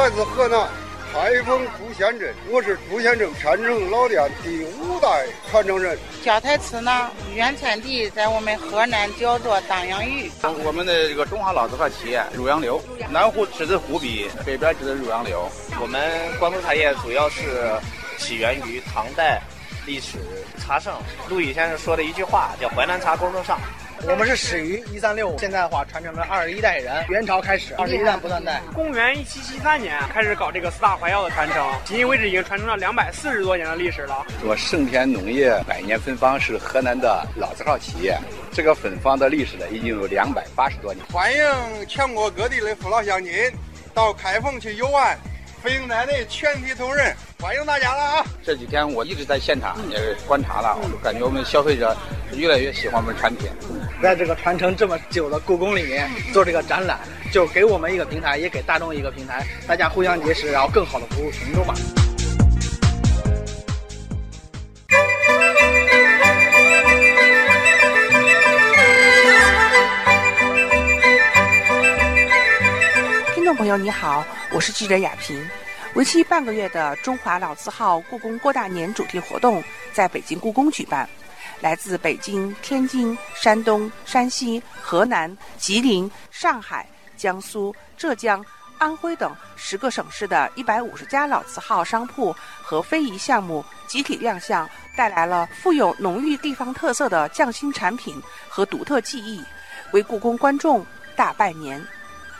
来自河南开封朱仙镇，我是朱仙镇山城老店第五代传承人。脚台瓷呢，原产地在我们河南焦作当阳峪。我们的这个中华老字号企业汝阳流，南湖指的湖笔，北边指的汝阳流。我们关东茶叶主要是起源于唐代历史茶圣陆羽先生说的一句话，叫“淮南茶公正上”。我们是始于一三六，现在的话传承了二十一代人，元朝开始，二十一代不断代。公元一七七三年开始搞这个四大怀药的传承，迄今为止已经传承了两百四十多年的历史了。说盛田农业百年芬芳是河南的老字号企业，这个芬芳的历史呢已经有两百八十多年。欢迎全国各地的父老乡亲到开封去游玩。飞鹰奶的全体同仁，欢迎大家了啊！这几天我一直在现场也观察了，我感觉我们消费者越来越喜欢我们产品。在这个传承这么久的故宫里面做这个展览，就给我们一个平台，也给大众一个平台，大家互相结识，然后更好的服务群众吧。众朋友，你好。我是记者雅萍。为期半个月的中华老字号故宫过大年主题活动在北京故宫举办，来自北京、天津、山东、山西、河南、吉林、上海、江苏、浙江、安徽等十个省市的一百五十家老字号商铺和非遗项目集体亮相，带来了富有浓郁地方特色的匠心产品和独特技艺，为故宫观众大拜年。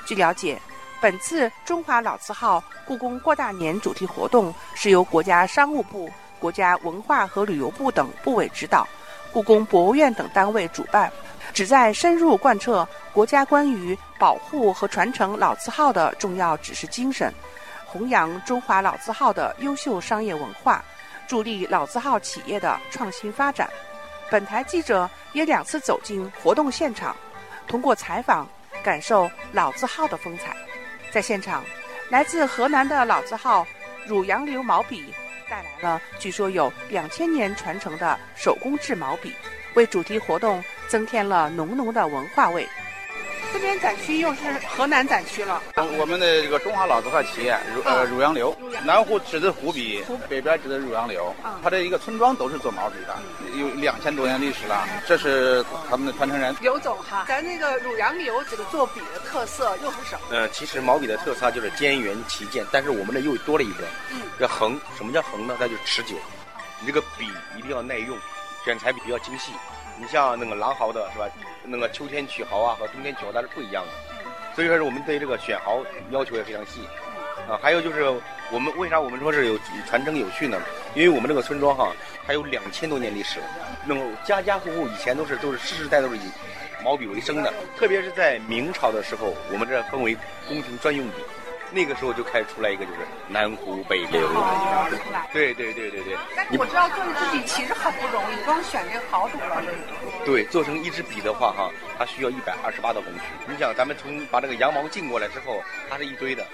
据了解。本次中华老字号故宫过大年主题活动是由国家商务部、国家文化和旅游部等部委指导，故宫博物院等单位主办，旨在深入贯彻国家关于保护和传承老字号的重要指示精神，弘扬中华老字号的优秀商业文化，助力老字号企业的创新发展。本台记者也两次走进活动现场，通过采访感受老字号的风采。在现场，来自河南的老字号汝阳流毛笔带来了据说有两千年传承的手工制毛笔，为主题活动增添了浓浓的文化味。这边展区又是河南展区了。我们的这个中华老字号企业汝呃汝阳流，南湖指的湖笔，北边指的汝阳流。它这一个村庄都是做毛笔的，有两千多年历史了。这是他们的传承人刘总哈。咱那个汝阳流这个做笔的特色又是什么？呃，其实毛笔的特色就是尖圆齐剑，但是我们这又多了一个，嗯叫横。什么叫横呢？那就持久。你这个笔一定要耐用，选材比较精细。你像那个狼毫的是吧？那个秋天取毫啊和冬天取毫它是不一样的，所以说是我们对这个选毫要求也非常细，啊，还有就是我们为啥我们说是有传承有序呢？因为我们这个村庄哈，它有两千多年历史，那么家家户户以前都是都是世世代都是以毛笔为生的，特别是在明朝的时候，我们这分为宫廷专用笔。那个时候就开始出来一个，就是南湖北流。对对对对对。但是我知道做一支笔其实很不容易，光选这个好土了。对，做成一支笔的话，哈，它需要一百二十八道工序。你想，咱们从把这个羊毛进过来之后，它是一堆的，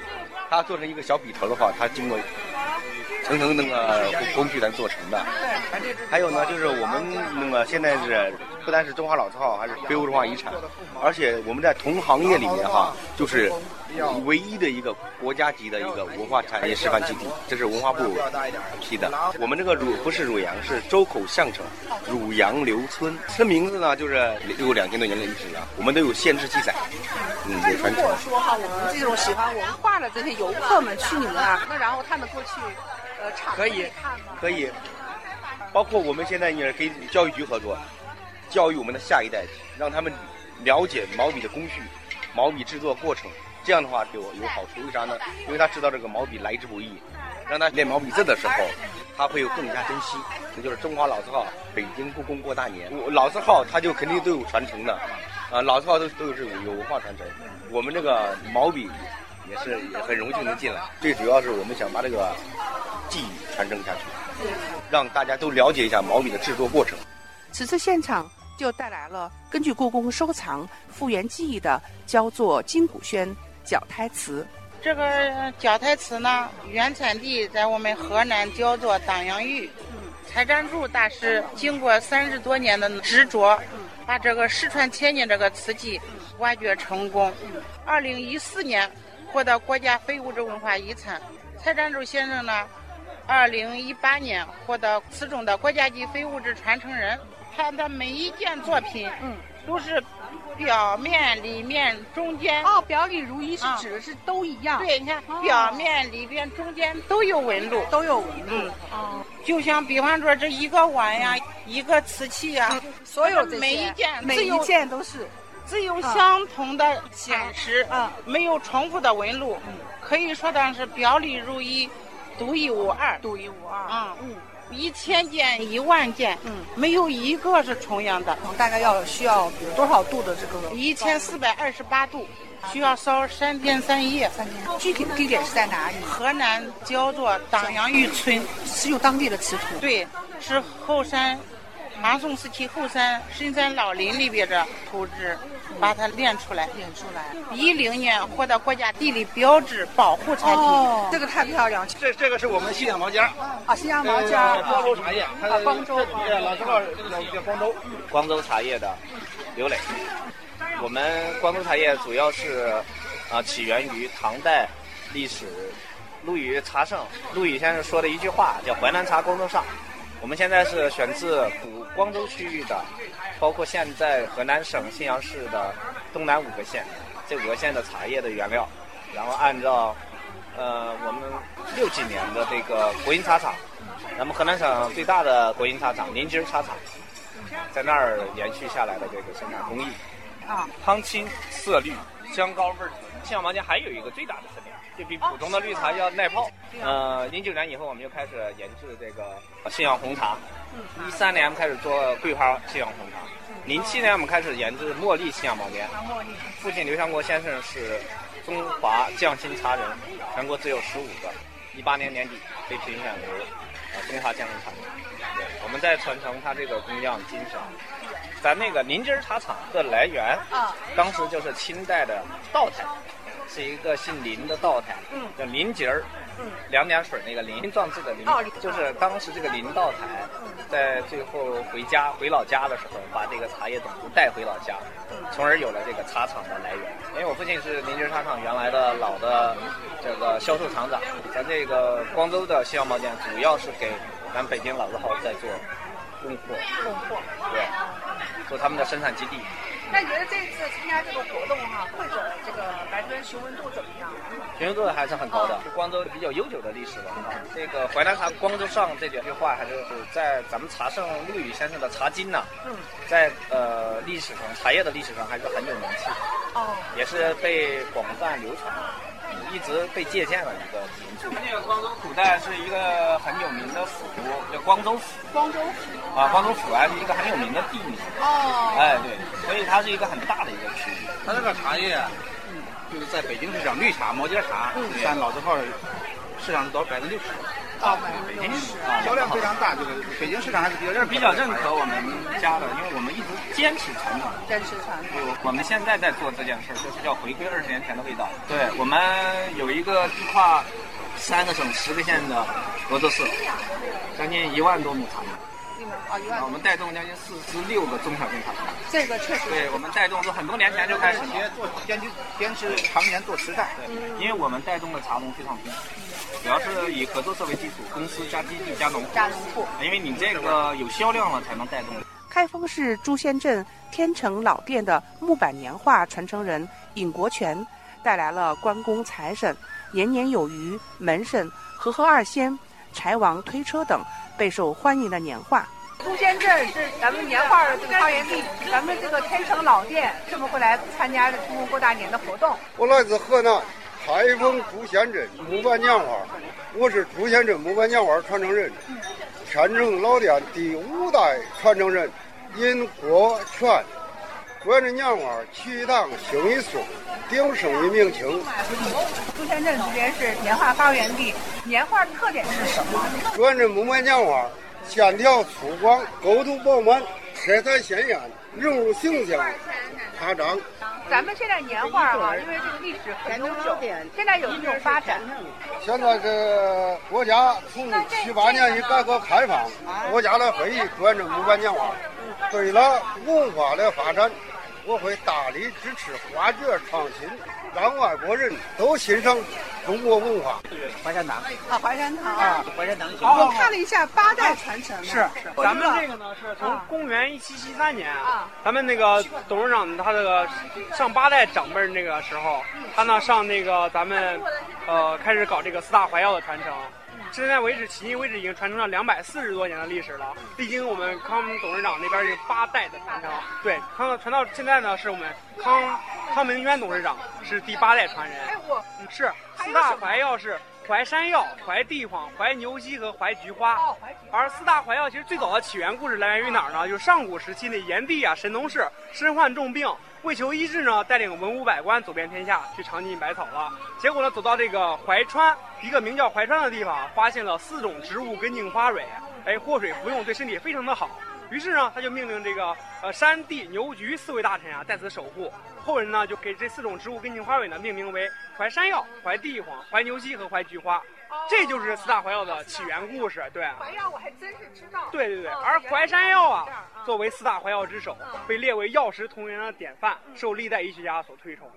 它做成一个小笔头的话，它经过层层那个工序才做成的。对。还有呢，就是我们那个现在是不单是中华老字号，还是非物质文化遗产，而且我们在同行业里面哈，就是。唯一的一个国家级的一个文化产业示范基地，这是文化部批的。我们这个汝不是汝阳，是周口相城汝阳刘村。村名字呢，就是有两千多年的历史了。我们都有限制记载，嗯，有传承。如果说哈，我们这种喜欢文化的这些游客们去你们那，那然后他们过去，呃，场可以？可以。包括我们现在也跟教育局合作，教育我们的下一代，让他们了解毛笔的工序、毛笔制作过程。这样的话对我有好处，为啥呢？因为他知道这个毛笔来之不易，让他练毛笔字的时候，他会有更加珍惜。这就是中华老字号北京故宫过大年，我老字号他就肯定都有传承的，啊，老字号都都是有文化传承。我们这个毛笔也是也很荣幸能进来，最主要是我们想把这个技艺传承下去，让大家都了解一下毛笔的制作过程。此次现场就带来了根据故宫收藏复原记忆的焦作金谷轩。脚胎瓷，这个脚胎瓷呢，原产地在我们河南焦作党阳峪。蔡占柱大师经过三十多年的执着，把这个失传千年这个瓷器挖掘成功。二零一四年获得国家非物质文化遗产。蔡展柱先生呢，二零一八年获得此中的国家级非物质传承人。他的每一件作品，嗯，都是表面、里面、中间。哦，表里如一是指的是都一样。对，你看，表面、里边、中间都有纹路，都有纹路。哦，就像比方说这一个碗呀，一个瓷器呀，所有每一件，每一件都是。只有相同的显示，嗯，没有重复的纹路，嗯，可以说的是表里如一，独一无二，独一无二，啊，嗯，一千件、一万件，嗯，没有一个是重样的，大概要需要多少度的这个？一千四百二十八度，需要烧三天三夜。三天。具体的地点是在哪里？河南焦作党阳峪村，是有当地的瓷土。对，是后山。唐宋时期后山深山老林里边的土质，把它炼出来。炼出来。一零年获得国家地理标志保护产品。哦，这个太漂亮。这这个是我们信阳毛尖啊，信阳毛尖啊，光州茶叶。啊，光州。老字号叫光州。光州茶叶的刘磊。我们光州茶叶主要是啊起源于唐代历史，陆羽茶圣陆羽先生说的一句话叫“淮南茶光州上”。我们现在是选自古光州区域的，包括现在河南省信阳市的东南五个县，这五个县的茶叶的原料，然后按照呃我们六几年的这个国营茶厂，咱们河南省最大的国营茶厂临津茶厂，在那儿延续下来的这个生产工艺，啊，汤清色绿，香高味纯。信阳毛尖还有一个最大的特点。就比普通的绿茶要耐泡。呃，零九年以后，我们就开始研制这个信阳红茶。一三年开始做桂花信阳红茶。零七年我们开始研制茉莉信阳毛尖。父亲刘强国先生是中华匠心茶人，全国只有十五个。一八年年底被评选为中华匠心茶人。我们在传承他这个工匠精神。咱那个临津茶厂的来源，当时就是清代的道台。是一个姓林的道台，叫林杰儿，两点水那个林，壮志的林，就是当时这个林道台，在最后回家回老家的时候，把这个茶叶种子带回老家，从而有了这个茶厂的来源。因为我父亲是林杰茶厂原来的老的这个销售厂长，咱这个光州的西洋毛尖主要是给咱北京老字号在做供货，供货，对，做他们的生产基地。那你觉得这次参加这个活动哈，会者这个白砖询问度怎么样？询问度还是很高的。光州比较悠久的历史了。啊，这个淮南茶光州上这两句话，还是在咱们茶圣陆羽先生的《茶经》呐，在呃历史上茶叶的历史上还是很有名气，哦，也是被广泛流传。一直被借鉴了一个名著。那个光州古代是一个很有名的府，叫光州府。光州府啊，光州府还是一个很有名的地名。哦。哎，对，所以它是一个很大的一个区域。它这个茶叶，就是在北京市场绿茶、毛尖茶，占老字号市场是多少百分之六十。啊，北京销量非常大，这个北京市场还是比较认比较认可我们家的，因为我们一直坚持传统，坚持传统。我们现在在做这件事，就是叫回归二十年前的味道。对我们有一个地跨三个省、十个县的合作社，将近一万多亩茶叶。啊，一万。我们带动将近四十六个中小型茶厂。这个确实。对我们带动，是很多年前就开始做坚持坚持常年做实战。对，因为我们带动的茶农非常多。主要是以合作社为基础，公司加基地加农加农户，因为你这个有销量了才能带动。开封市朱仙镇天成老店的木板年画传承人尹国权，带来了关公财神、年年有余、门神、和合二仙、柴王推车等备受欢迎的年画。朱仙镇是咱们年画的这个发源地，咱们这个天成老店是不是会来参加中国过大年的活动？我来自河南。开封朱仙镇木板年画，我是朱仙镇木板年画传承人，天成老店第五代传承人尹国权。关着年画取堂兴一宋，鼎盛于明清。朱仙镇这边是年画发源地，年画特点是什么？关着木板年画线条粗犷，构图饱满，色彩鲜艳，人物形象夸张。咱们现在年画啊，因为这个历史很悠久，现在有一种发展。现在这国家从七八年一改革开放，国家的会议关注木板年。画，对了文化的发展我会大力支持画卷创新，让外国人都欣赏中国文化。淮山堂啊，淮山堂啊，淮山堂。我看了一下八代传承。是是，咱们这个呢是从公元一七七三年，咱们那个董事长他这个上八代长辈那个时候，他呢上那个咱们呃开始搞这个四大怀药的传承。现在为止，迄今为止已经传承了两百四十多年的历史了。历经我们康董事长那边是八代的传承，对，康传到现在呢，是我们康康明轩董事长是第八代传人。是四大白药是淮山药、淮地黄、淮牛膝和淮菊花。而四大怀药其实最早的起源故事来源于哪儿呢？就是上古时期那炎帝啊，神农氏身患重病。为求医治呢，带领文武百官走遍天下，去尝尽百草了。结果呢，走到这个怀川，一个名叫怀川的地方，发现了四种植物根茎花蕊，哎，祸水服用对身体非常的好。于是呢，他就命令这个呃山地牛菊四位大臣啊在此守护。后人呢就给这四种植物根茎花蕊呢命名为怀山药、怀地黄、怀牛膝和怀菊花。这就是四大怀药的起源故事，对。怀药我还真是知道。对对对，而怀山药啊，作为四大怀药之首，被列为药食同源的典范，受历代医学家所推崇。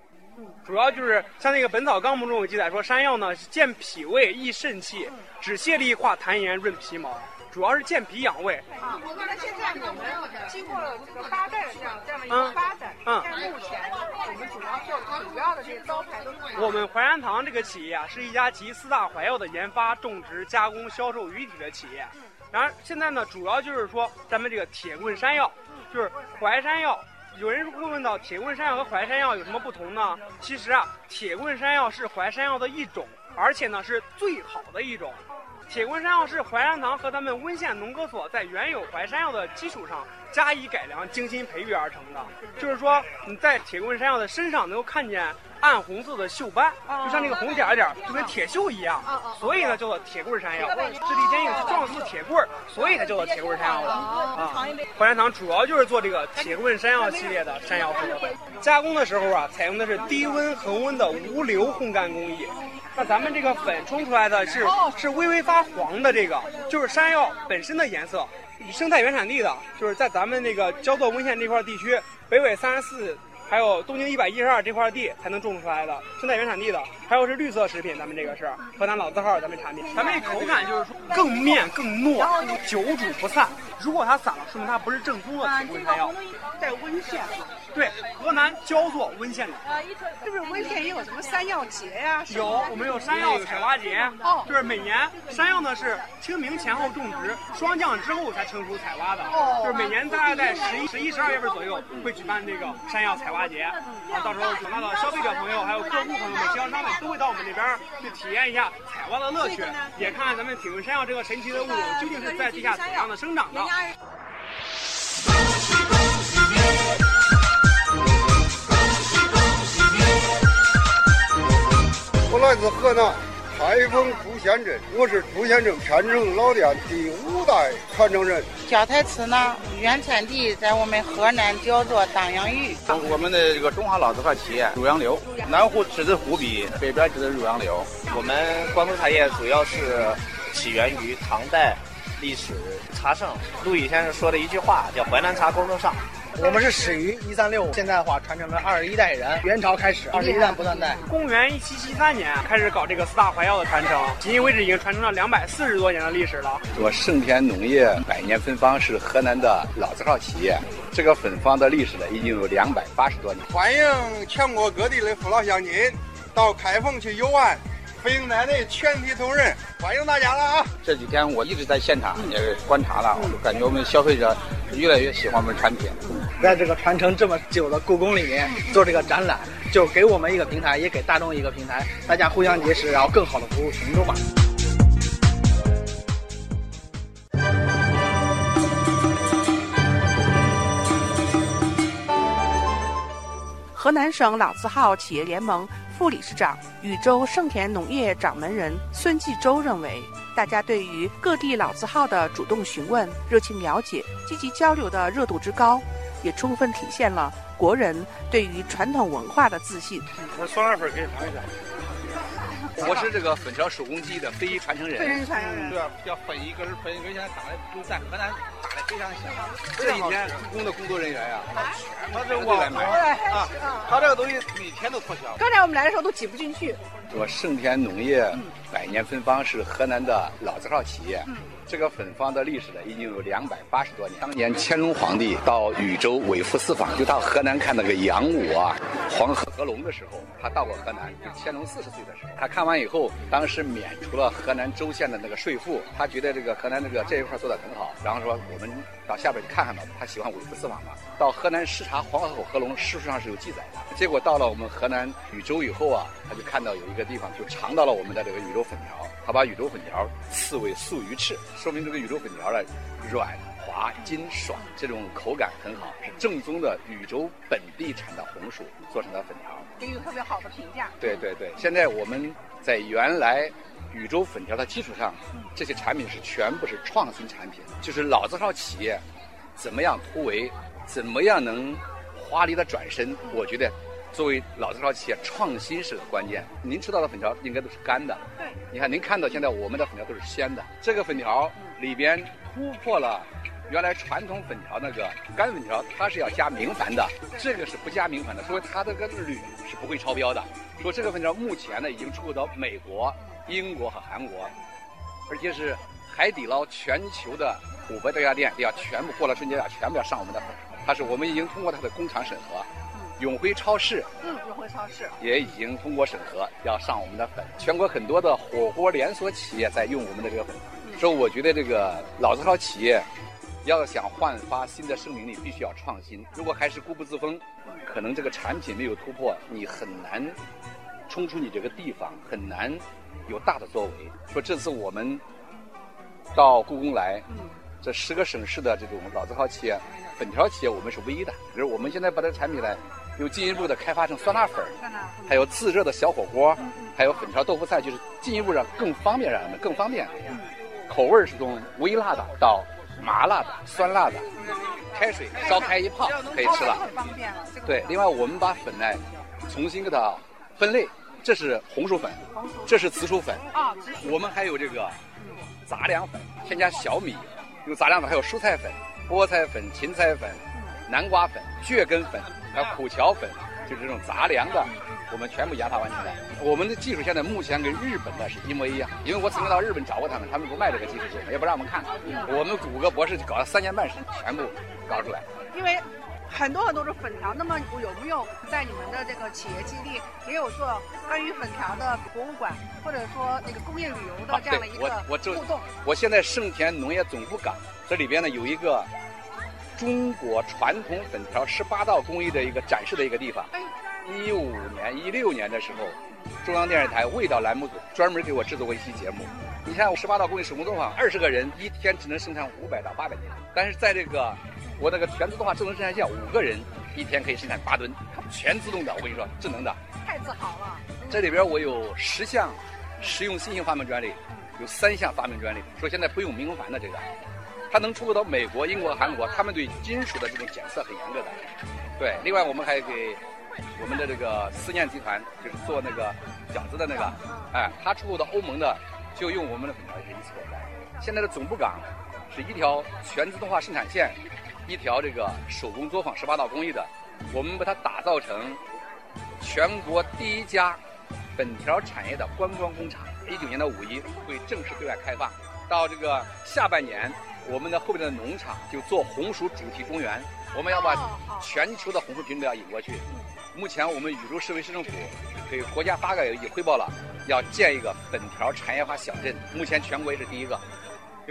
主要就是像那个《本草纲目》中有记载说，山药呢健脾胃、益肾气、止泻痢、化痰炎、润皮毛。主要是健脾养胃。啊，那现在我们经过了这个八代的这样这样的一个发展，嗯，现在目前我们主要做主要的这些招牌都是。我们淮山堂这个企业啊，是一家集四大怀药的研发、种植、加工、销售于一体的企业。然而现在呢，主要就是说咱们这个铁棍山药，就是淮山药。有人会问到铁棍山药和淮山药有什么不同呢？其实啊，铁棍山药是淮山药的一种，而且呢是最好的一种。铁棍山药是淮山堂和他们温县农科所在原有淮山药的基础上加以改良、精心培育而成的。就是说，你在铁棍山药的身上能够看见暗红色的锈斑，就像那个红点点，就跟铁锈一样。所以呢，叫做铁棍山药。质地坚硬，状似铁棍，所以才叫做铁棍山药了。啊，淮山堂主要就是做这个铁棍山药系列的山药粉。加工的时候啊，采用的是低温恒温的无硫烘干工艺。那咱们这个粉冲出来的是是微微发黄的，这个就是山药本身的颜色。生态原产地的，就是在咱们那个焦作温县这块地区，北纬三十四，还有东经一百一十二这块地才能种出来的生态原产地的。还有是绿色食品，咱们这个是河南老字号咱们产品。咱们这口感就是说更面更糯，久煮不散。如果它散了，说明它不是正宗的铁棍山药。在温县。对，河南焦作温县的。啊，是不是温县也有什么山药节呀？有，我们有山药采挖节。哦。就是每年山药呢是清明前后种植，霜降之后才成熟采挖的。哦。就是每年大概在十一、十一、十二月份左右会举办这个山药采挖节。啊，到时候广大的消费者朋友还有客户朋友们、经销商们都会到我们这边去体验一下采挖的乐趣，也看看咱们铁棍山药这个神奇的物种究竟是在地下怎样的生长的。我来自河南开封朱县镇，我是朱县镇偏城老店第五代传承人。胶台瓷呢，原产地在我们河南焦作当阳峪。我们的这个中华老字号企业汝阳流，南湖指的湖笔，北边指的汝阳流。我们关东茶叶主要是起源于唐代历史茶圣陆羽先生说的一句话，叫“淮南茶公正上”。我们是始于一三六五，现代化传承了二十一代人，元朝开始，二十一代不断代。公元一七七三年开始搞这个四大怀药的传承，迄今为止已经传承了两百四十多年的历史了。我盛田农业百年芬芳是河南的老字号企业，这个芬芳的历史呢已经有两百八十多年。欢迎全国各地的父老乡亲到开封去游玩。飞鹰奶的全体同仁，欢迎大家了啊！这几天我一直在现场也观察了，我感觉我们消费者越来越喜欢我们产品。在这个传承这么久的故宫里面做这个展览，就给我们一个平台，也给大众一个平台，大家互相结识，然后更好的服务群众吧。河南省老字号企业联盟。副理事长禹州盛田农业掌门人孙继周认为，大家对于各地老字号的主动询问、热情了解、积极交流的热度之高，也充分体现了国人对于传统文化的自信。那酸辣粉可以尝一下。我是这个粉条手工技的非遗传承人。非遗传承人。对啊，叫粉一根粉一根，现在打的都在河南打的非常响。这几天故宫的工作人员呀，他这我来买啊，他这个东西每天都脱销。刚才我们来的时候都挤不进去。我盛田农业百年芬芳是河南的老字号企业。这个粉坊的历史呢，已经有两百八十多年。当年乾隆皇帝到禹州为父私访，就到河南看那个杨武啊、黄河合龙的时候，他到过河南。就乾隆四十岁的时候，他看完以后，当时免除了河南州县的那个税赋，他觉得这个河南这个这一块做得很好，然后说我们到下边去看看吧。他喜欢五湖四访嘛，到河南视察黄河口合龙，事实上是有记载的。结果到了我们河南禹州以后啊，他就看到有一个地方就尝到了我们的这个禹州粉条。他把禹州粉条赐为素鱼翅，说明这个禹州粉条呢软滑筋爽，这种口感很好，是正宗的禹州本地产的红薯做成的粉条，给予特别好的评价。对对对，现在我们在原来禹州粉条的基础上，这些产品是全部是创新产品，就是老字号企业怎么样突围，怎么样能华丽的转身，我觉得。作为老字号企业，创新是个关键。您吃到的粉条应该都是干的。对。你看，您看到现在我们的粉条都是鲜的。这个粉条里边突破了原来传统粉条那个干粉条，它是要加明矾的，这个是不加明矾的，所以它这个铝是不会超标的。说这个粉条目前呢已经出口到美国、英国和韩国，而且是海底捞全球的五百多家店要全部过了春节要全部要上我们的粉。它是我们已经通过它的工厂审核。永辉超市，嗯，永辉超市也已经通过审核，要上我们的粉。全国很多的火锅连锁企业在用我们的这个粉，所以我觉得这个老字号企业要想焕发新的生命力，必须要创新。如果还是固步自封，可能这个产品没有突破，你很难冲出你这个地方，很难有大的作为。说这次我们到故宫来，这十个省市的这种老字号企业、粉条企业，我们是唯一的。比如我们现在把这个产品呢。又进一步的开发成酸辣粉，还有自热的小火锅，还有粉条豆腐菜，就是进一步让更方便让人们更方便。口味是从微辣的到麻辣的、酸辣的，开水烧开一泡可以吃了。对，另外我们把粉呢重新给它分类，这是红薯粉，这是紫薯粉。啊，我们还有这个杂粮粉，添加小米，用杂粮粉，还有蔬菜粉、菠菜粉、芹菜粉、南瓜粉、蕨根粉。还有苦荞粉，就是这种杂粮的，我们全部研发完成的。我们的技术现在目前跟日本的是一模一样，因为我曾经到日本找过他们，他们不卖这个技术，也不让我们看。我们五个博士搞了三年半时间，全部搞出来。因为很多很多的粉条，那么有没有在你们的这个企业基地也有做关于粉条的博物馆，或者说那个工业旅游的这样的一个互动？我现在盛田农业总部港这里边呢有一个。中国传统粉条十八道工艺的一个展示的一个地方。一五年、一六年的时候，中央电视台味道栏目组专门给我制作过一期节目。你看，十八道工艺手工作坊，二十个人一天只能生产五百到八百斤，但是在这个我那个全自动化智能生产线，五个人一天可以生产八吨，全自动的。我跟你说，智能的。太自豪了。这里边我有十项实用新型发明专利，有三项发明专利，说现在不用明矾的这个。它能出口到美国、英国、韩国，他们对金属的这种检测很严格的。对，另外我们还给我们的这个思念集团，就是做那个饺子的那个，哎，它出口到欧盟的就用我们的粉条是一次。现在的总部港是一条全自动化生产线，一条这个手工作坊十八道工艺的，我们把它打造成全国第一家粉条产业的观光工厂。一九年的五一会正式对外开放，到这个下半年。我们的后面的农场就做红薯主题公园，我们要把全球的红薯品种要引过去。目前我们禹州市委市政府给国家发改委已汇报了，要建一个本条产业化小镇，目前全国也是第一个。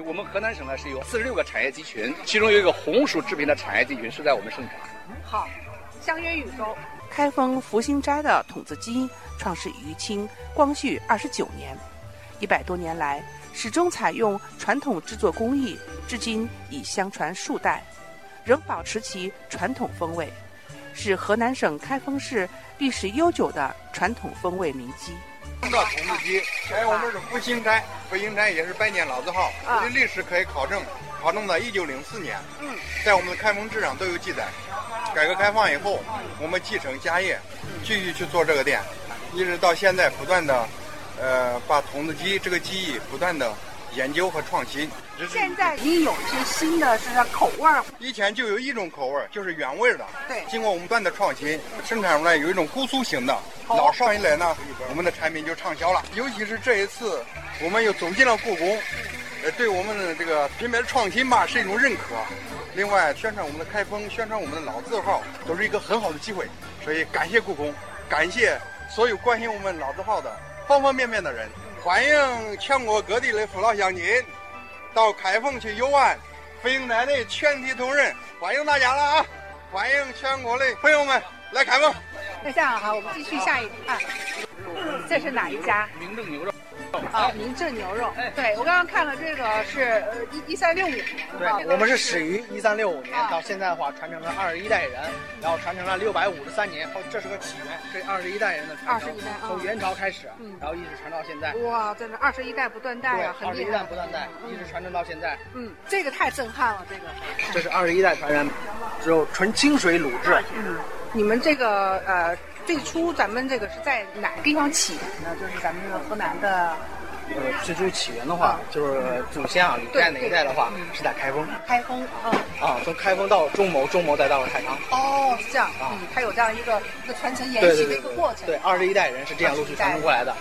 我们河南省呢是有四十六个产业集群，其中有一个红薯制品的产业集群是在我们盛产。好，相约禹州。开封福兴斋的筒子鸡创始于清光绪二十九年，一百多年来。始终采用传统制作工艺，至今已相传数代，仍保持其传统风味，是河南省开封市历史悠久的传统风味名鸡。这筒子鸡，哎，我们是福兴斋，福兴斋也是百年老字号，这历史可以考证，考证到一九零四年，在我们的开封志上都有记载。改革开放以后，我们继承家业，继续去做这个店，一直到现在不断的。呃，把筒子鸡这个技艺不断的研究和创新。现在已经有一些新的是口味儿，以前就有一种口味儿，就是原味的。对，经过我们不断的创新，生产出来有一种姑苏型的。老少一来呢，我们的产品就畅销了。尤其是这一次，我们又走进了故宫，呃，对我们的这个品牌的创新吧是一种认可。另外，宣传我们的开封，宣传我们的老字号，都是一个很好的机会。所以，感谢故宫，感谢所有关心我们老字号的方方面面的人。欢迎全国各地的父老乡亲到开封去游玩，飞鹰奶的全体同仁欢迎大家了啊！欢迎全国的朋友们来开封。那这样哈，我们继续下一啊，这是哪一家？明正牛肉。啊，明正牛肉。对我刚刚看了这个是呃一一三六五年。对，我们是始于一三六五年，到现在的话传承了二十一代人，然后传承了六百五十三年，后这是个起源，这二十一代人的传承。二十一代，从元朝开始，然后一直传到现在。哇，真的二十一代不断代啊，很厉害。二十一代不断代，一直传承到现在。嗯，这个太震撼了，这个。这是二十一代传人，只有纯清水卤制。嗯，你们这个呃。最初咱们这个是在哪个地方起源呢？就是咱们这个河南的。呃，最初起源的话，就是祖先啊，历代哪一代的话是在开封。开封，嗯。啊，从开封到中牟，中牟再到了太仓。哦，是这样啊，它有这样一个一个传承延续的一个过程。对，二十一代人是这样陆续传承过来的。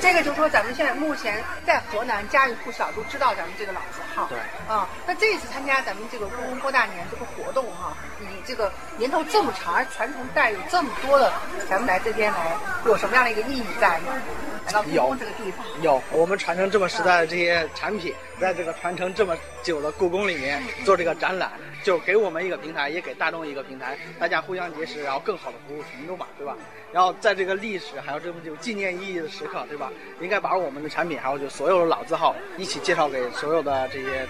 这个就是说，咱们现在目前在河南家喻户晓，都知道咱们这个老字号。对。啊，那这次参加咱们这个故宫过大年这个活动哈，你这个年头这么长，而传承带有这么多的，咱们来这边来有什么样的一个意义在呢？来到故宫这个地方。有，我们传承这么时代的这些产品，在这个传承这么久的故宫里面做这个展览，就给我们一个平台，也给大众一个平台，大家互相结识，然后更好的服务群众嘛，对吧？然后在这个历史还有这么有纪念意义的时刻，对吧？应该把我们的产品，还有就所有的老字号一起介绍给所有的这些。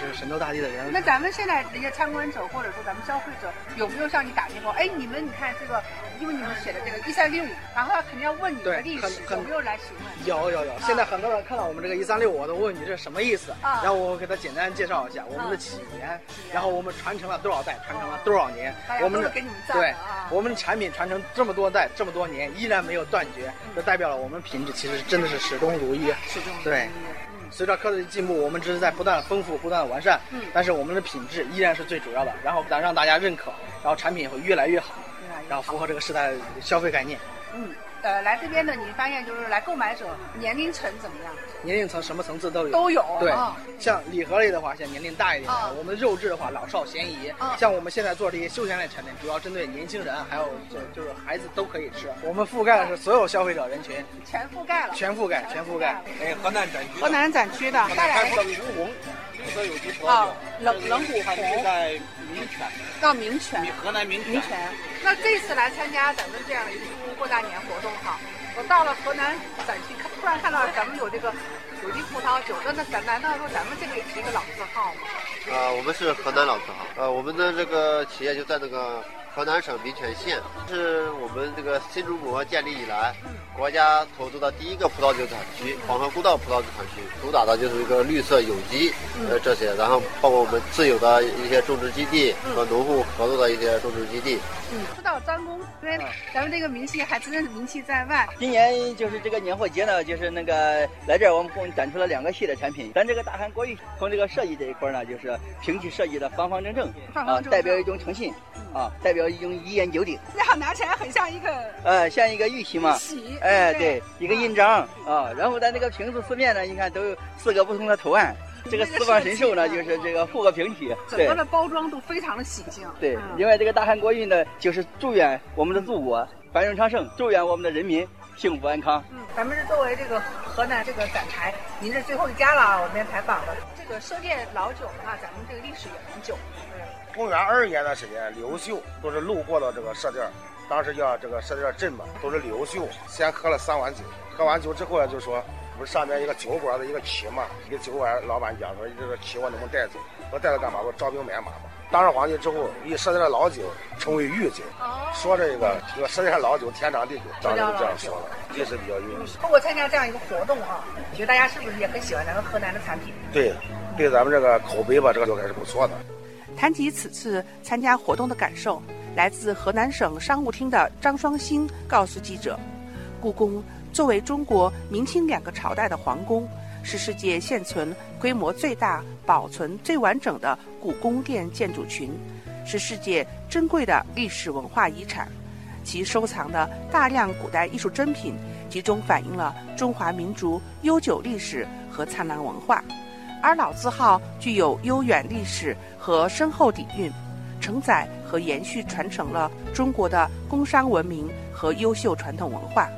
就是神州大地的人。那咱们现在这些参观者或者说咱们消费者有没有向你打电话？哎，你们你看这个，因为你们写的这个一三六五，然后他肯定要问你的历史，有没有来询问？有有有，现在很多人看到我们这个一三六五，都问你这是什么意思。啊。然后我给他简单介绍一下我们的起源，然后我们传承了多少代，传承了多少年。我们给你们我们的产品传承这么多代，这么多年依然没有断绝，就代表了我们品质其实真的是始终如一。始终如一。对。随着科技的进步，我们只是在不断的丰富、不断的完善。嗯，但是我们的品质依然是最主要的。然后咱让大家认可，然后产品会越来越好，然后符合这个时代的消费概念。嗯。呃，来这边的你发现就是来购买者年龄层怎么样？年龄层什么层次都有。都有。对，像礼盒类的话，像年龄大一点的；我们肉质的话，老少咸宜。像我们现在做这些休闲类产品，主要针对年轻人，还有就就是孩子都可以吃。我们覆盖的是所有消费者人群。全覆盖了。全覆盖，全覆盖。哎，河南展区。河南展区的。开封冷红，绿色有机葡萄酒。啊，冷冷虎红。在民泉。到民泉。河南民泉。那这次来参加咱们这样的一个过大年活动哈。我到了河南展区，看突然看到咱们有这个有机葡萄酒，那那咱难道说咱们这个也是一个老字号吗？啊，我们是河南老字号，呃，我们的这个企业就在那个。河南省民权县是我们这个新中国建立以来，国家投资的第一个葡萄酒产区——黄河故道葡萄酒产区，主打的就是一个绿色有机呃这些，然后包括我们自有的一些种植基地和农户合作的一些种植基地。嗯，说到张工，因为咱们这个名气还真的是名气在外。今年就是这个年货节呢，就是那个来这儿，我们共展出了两个系列产品。咱这个大韩国玉从这个设计这一块呢，就是平齐设计的方方正正啊，代表一种诚信啊，代表。一种一言九鼎，然后拿起来很像一个，呃，像一个玉玺嘛，玺，哎，对，一个印章。啊。然后在那个瓶子四面呢，你看都有四个不同的图案。这个四方神兽呢，就是这个复合平体，整个的包装都非常的喜庆。对，另外这个大汉国运呢，就是祝愿我们的祖国繁荣昌盛，祝愿我们的人民幸福安康。嗯，咱们是作为这个河南这个展台，您是最后一家了啊，我们边采访的。这个收店老酒的话，咱们这个历史也很久。公元二年的时间，刘秀都是路过了这个设店，当时叫这个设店镇嘛，都是刘秀先喝了三碗酒，喝完酒之后呢，就说不是上面一个酒馆的一个旗嘛，一个酒馆老板讲说这个旗我能不能带走？我带着干嘛？我招兵买马嘛。当上皇帝之后，以设店的老酒称为御酒，说这个这个设店老酒天长地久，当时就这样说了，历史比较悠久。通过参加这样一个活动啊，觉得大家是不是也很喜欢咱们河南的产品？对，对咱们这个口碑吧，这个就还是不错的。谈及此次参加活动的感受，来自河南省商务厅的张双兴告诉记者：“故宫作为中国明清两个朝代的皇宫，是世界现存规模最大、保存最完整的古宫殿建筑群，是世界珍贵的历史文化遗产。其收藏的大量古代艺术珍品，集中反映了中华民族悠久历史和灿烂文化。而老字号具有悠远历史和深厚底蕴，承载和延续传承了中国的工商文明和优秀传统文化。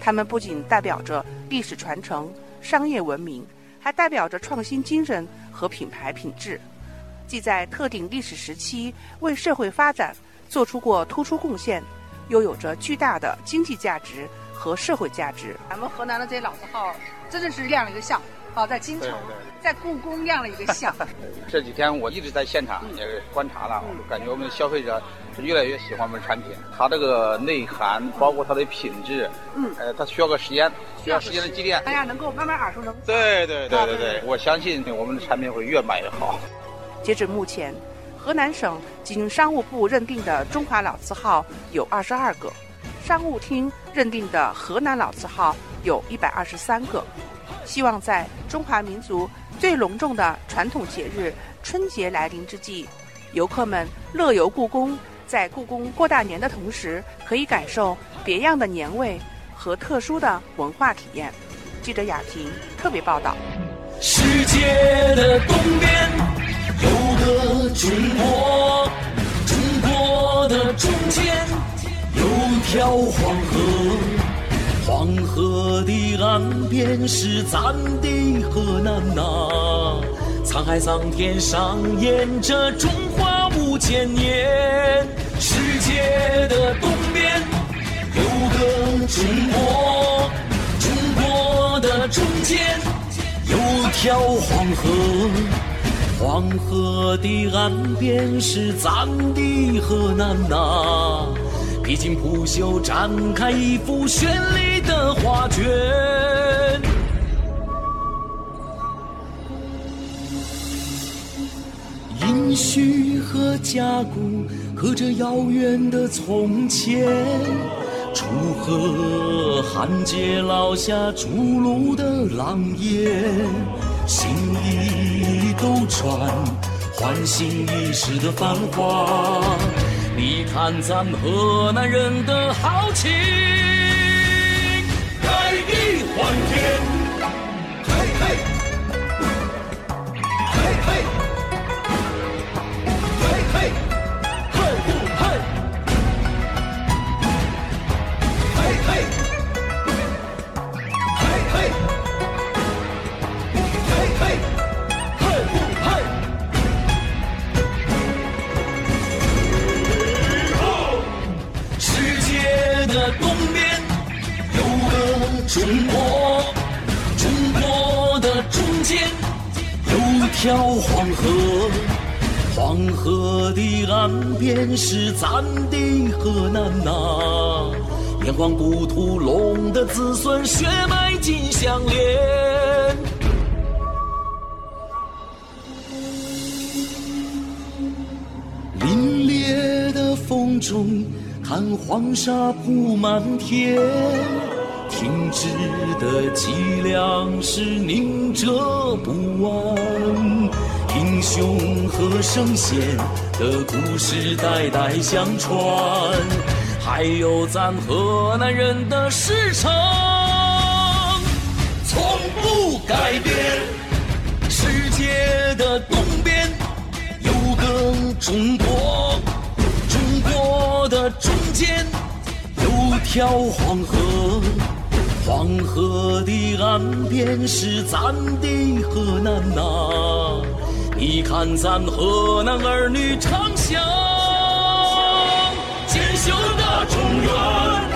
它们不仅代表着历史传承、商业文明，还代表着创新精神和品牌品质，既在特定历史时期为社会发展做出过突出贡献。又有着巨大的经济价值和社会价值。咱们河南的这些老字号，真的是亮了一个相啊，在京城，在故宫亮了一个相。这几天我一直在现场也观察了，我感觉我们消费者是越来越喜欢我们产品。它这个内涵，包括它的品质，嗯，呃，它需要个时间，需要时间的积淀。大家能够慢慢耳熟能。对对对对对，我相信我们的产品会越卖越好。截止目前。河南省经商务部认定的中华老字号有二十二个，商务厅认定的河南老字号有一百二十三个。希望在中华民族最隆重的传统节日春节来临之际，游客们乐游故宫，在故宫过大年的同时，可以感受别样的年味和特殊的文化体验。记者雅婷特别报道。世界的东边。有个中国，中国的中间有条黄河，黄河的岸边是咱的河南呐。沧海桑田上演着中华五千年。世界的东边有个中国，中国的中间有条黄河。黄河的岸边是咱的河南呐，披荆铺袖展开一幅绚丽的画卷。殷墟和甲骨刻着遥远的从前，楚河汉界烙下逐鹿的狼烟。心意都传，唤醒一世的繁华。你看咱河南人的豪情，盖地换天，条黄河，黄河的岸边是咱的河南呐。炎黄故土龙的子孙，血脉紧相连。凛冽的风中，看黄沙铺满天。停止的脊梁是凝折不完，英雄和圣贤的故事代代相传，还有咱河南人的誓诚，从不改变。世界的东边有个中国，中国的中间有条黄河。黄河的岸边是咱的河南呐，你看咱河南儿女唱响，锦绣的中原。